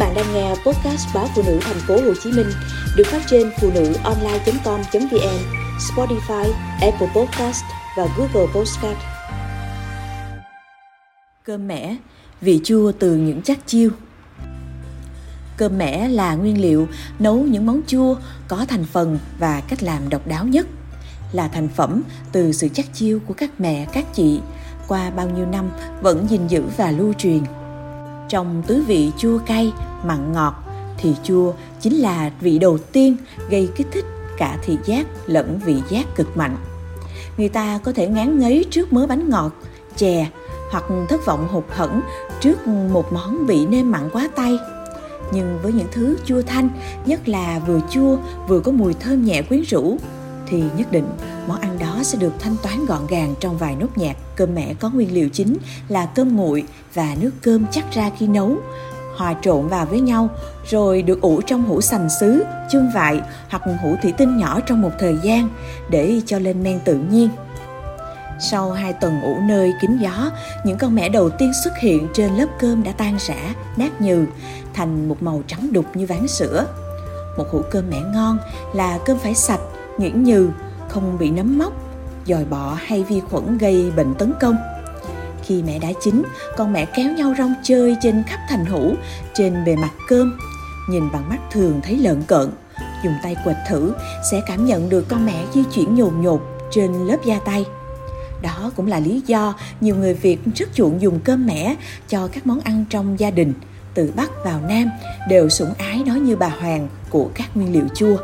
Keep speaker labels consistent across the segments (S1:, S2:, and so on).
S1: bạn đang nghe podcast báo phụ nữ thành phố Hồ Chí Minh được phát trên phụ nữ online.com.vn, Spotify, Apple Podcast và Google Podcast. Cơm mẻ, vị chua từ những chắc chiêu. Cơm mẻ là nguyên liệu nấu những món chua có thành phần và cách làm độc đáo nhất. Là thành phẩm từ sự chắc chiêu của các mẹ, các chị qua bao nhiêu năm vẫn gìn giữ và lưu truyền trong tứ vị chua cay, mặn ngọt thì chua chính là vị đầu tiên gây kích thích cả thị giác lẫn vị giác cực mạnh. Người ta có thể ngán ngấy trước mớ bánh ngọt, chè hoặc thất vọng hụt hẫng trước một món vị nêm mặn quá tay. Nhưng với những thứ chua thanh, nhất là vừa chua vừa có mùi thơm nhẹ quyến rũ, thì nhất định món ăn đó sẽ được thanh toán gọn gàng trong vài nốt nhạc. Cơm mẻ có nguyên liệu chính là cơm nguội và nước cơm chắc ra khi nấu, hòa trộn vào với nhau rồi được ủ trong hũ sành sứ, chương vại hoặc hũ thủy tinh nhỏ trong một thời gian để cho lên men tự nhiên. Sau hai tuần ủ nơi kín gió, những con mẻ đầu tiên xuất hiện trên lớp cơm đã tan rã, nát nhừ, thành một màu trắng đục như ván sữa. Một hũ cơm mẻ ngon là cơm phải sạch, nhuyễn nhừ, không bị nấm mốc, dòi bọ hay vi khuẩn gây bệnh tấn công. Khi mẹ đã chín, con mẹ kéo nhau rong chơi trên khắp thành hũ, trên bề mặt cơm. Nhìn bằng mắt thường thấy lợn cợn, dùng tay quệt thử sẽ cảm nhận được con mẹ di chuyển nhồn nhột trên lớp da tay. Đó cũng là lý do nhiều người Việt rất chuộng dùng cơm mẻ cho các món ăn trong gia đình, từ Bắc vào Nam đều sủng ái nó như bà Hoàng của các nguyên liệu chua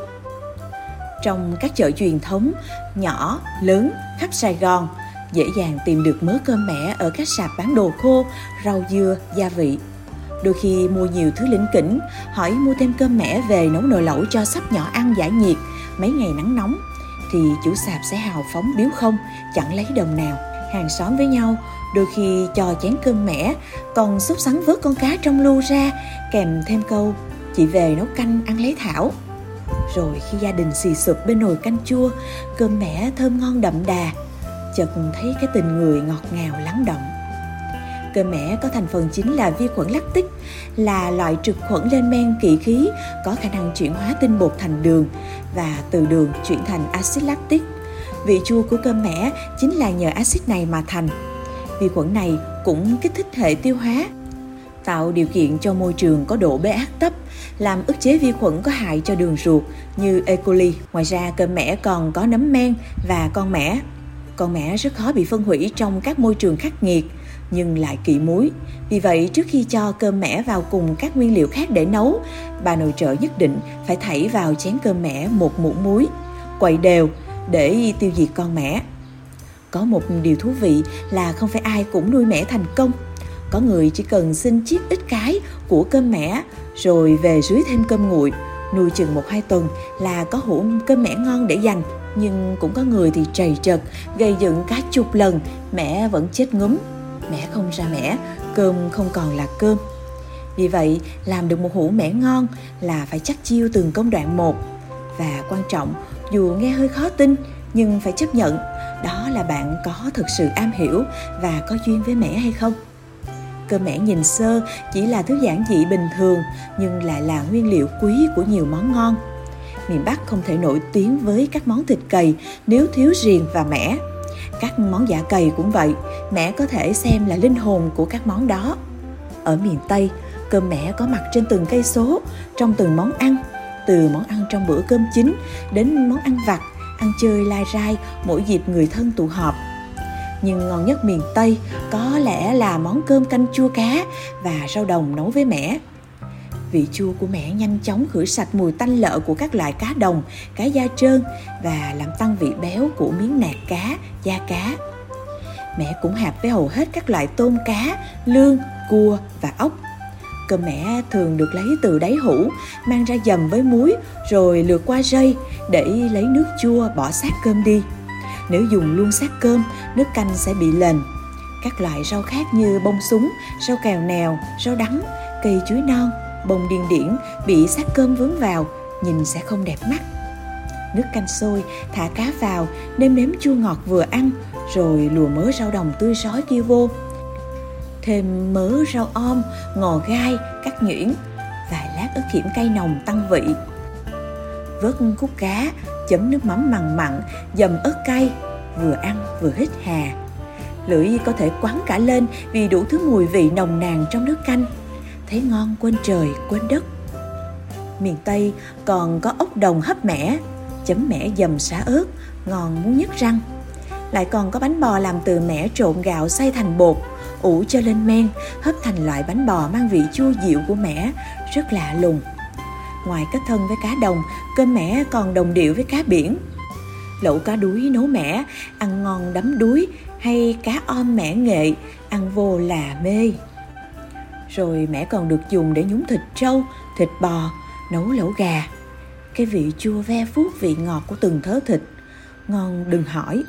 S1: trong các chợ truyền thống nhỏ, lớn khắp Sài Gòn, dễ dàng tìm được mớ cơm mẻ ở các sạp bán đồ khô, rau dưa, gia vị. Đôi khi mua nhiều thứ lĩnh kỉnh, hỏi mua thêm cơm mẻ về nấu nồi lẩu cho sắp nhỏ ăn giải nhiệt mấy ngày nắng nóng, thì chủ sạp sẽ hào phóng biếu không, chẳng lấy đồng nào. Hàng xóm với nhau, đôi khi cho chén cơm mẻ, còn xúc sắn vớt con cá trong lu ra, kèm thêm câu, chị về nấu canh ăn lấy thảo rồi khi gia đình xì sụp bên nồi canh chua, cơm mẻ, thơm ngon đậm đà, chợt thấy cái tình người ngọt ngào, lắng động. Cơm mẻ có thành phần chính là vi khuẩn lactic, là loại trực khuẩn lên men kỵ khí, có khả năng chuyển hóa tinh bột thành đường và từ đường chuyển thành axit lactic. Vị chua của cơm mẻ chính là nhờ axit này mà thành. Vi khuẩn này cũng kích thích hệ tiêu hóa tạo điều kiện cho môi trường có độ pH thấp làm ức chế vi khuẩn có hại cho đường ruột như E. coli. Ngoài ra, cơm mẻ còn có nấm men và con mẻ. Con mẻ rất khó bị phân hủy trong các môi trường khắc nghiệt nhưng lại kỵ muối. Vì vậy, trước khi cho cơm mẻ vào cùng các nguyên liệu khác để nấu, bà nội trợ nhất định phải thảy vào chén cơm mẻ một muỗng muối, quậy đều để tiêu diệt con mẻ. Có một điều thú vị là không phải ai cũng nuôi mẻ thành công. Có người chỉ cần xin chiếc ít cái của cơm mẻ, rồi về dưới thêm cơm nguội. Nuôi chừng một hai tuần là có hũ cơm mẻ ngon để dành, nhưng cũng có người thì trầy trật, gây dựng cả chục lần, mẹ vẫn chết ngúm. Mẹ không ra mẻ, cơm không còn là cơm. Vì vậy, làm được một hũ mẻ ngon là phải chắc chiêu từng công đoạn một. Và quan trọng, dù nghe hơi khó tin, nhưng phải chấp nhận, đó là bạn có thực sự am hiểu và có duyên với mẻ hay không. Cơm mẻ nhìn sơ chỉ là thứ giản dị bình thường nhưng lại là nguyên liệu quý của nhiều món ngon. Miền Bắc không thể nổi tiếng với các món thịt cầy nếu thiếu riềng và mẻ. Các món giả cầy cũng vậy, mẻ có thể xem là linh hồn của các món đó. Ở miền Tây, cơm mẻ có mặt trên từng cây số, trong từng món ăn, từ món ăn trong bữa cơm chính đến món ăn vặt, ăn chơi lai rai mỗi dịp người thân tụ họp nhưng ngon nhất miền Tây có lẽ là món cơm canh chua cá và rau đồng nấu với mẻ. Vị chua của mẻ nhanh chóng khử sạch mùi tanh lợ của các loại cá đồng, cá da trơn và làm tăng vị béo của miếng nạc cá, da cá. Mẹ cũng hạp với hầu hết các loại tôm cá, lương, cua và ốc. Cơm mẻ thường được lấy từ đáy hũ, mang ra dầm với muối rồi lượt qua rây để lấy nước chua bỏ sát cơm đi. Nếu dùng luôn sát cơm, nước canh sẽ bị lền. Các loại rau khác như bông súng, rau cào nèo, rau đắng, cây chuối non, bông điên điển bị sát cơm vướng vào, nhìn sẽ không đẹp mắt. Nước canh sôi, thả cá vào, nêm nếm chua ngọt vừa ăn, rồi lùa mớ rau đồng tươi rói kia vô. Thêm mớ rau om, ngò gai, cắt nhuyễn và ớt hiểm cay nồng tăng vị vớt khúc cá, chấm nước mắm mặn mặn, dầm ớt cay, vừa ăn vừa hít hà. Lưỡi có thể quắn cả lên vì đủ thứ mùi vị nồng nàn trong nước canh. Thấy ngon quên trời, quên đất. Miền tây còn có ốc đồng hấp mẻ, chấm mẻ dầm xả ớt, ngon muốn nhức răng. Lại còn có bánh bò làm từ mẻ trộn gạo xay thành bột, ủ cho lên men, hấp thành loại bánh bò mang vị chua dịu của mẻ, rất lạ lùng ngoài kết thân với cá đồng cơm mẻ còn đồng điệu với cá biển. Lẩu cá đuối nấu mẻ, ăn ngon đắm đuối, hay cá om mẻ nghệ, ăn vô là mê. Rồi mẻ còn được dùng để nhúng thịt trâu, thịt bò, nấu lẩu gà. Cái vị chua ve phút vị ngọt của từng thớ thịt. Ngon đừng hỏi.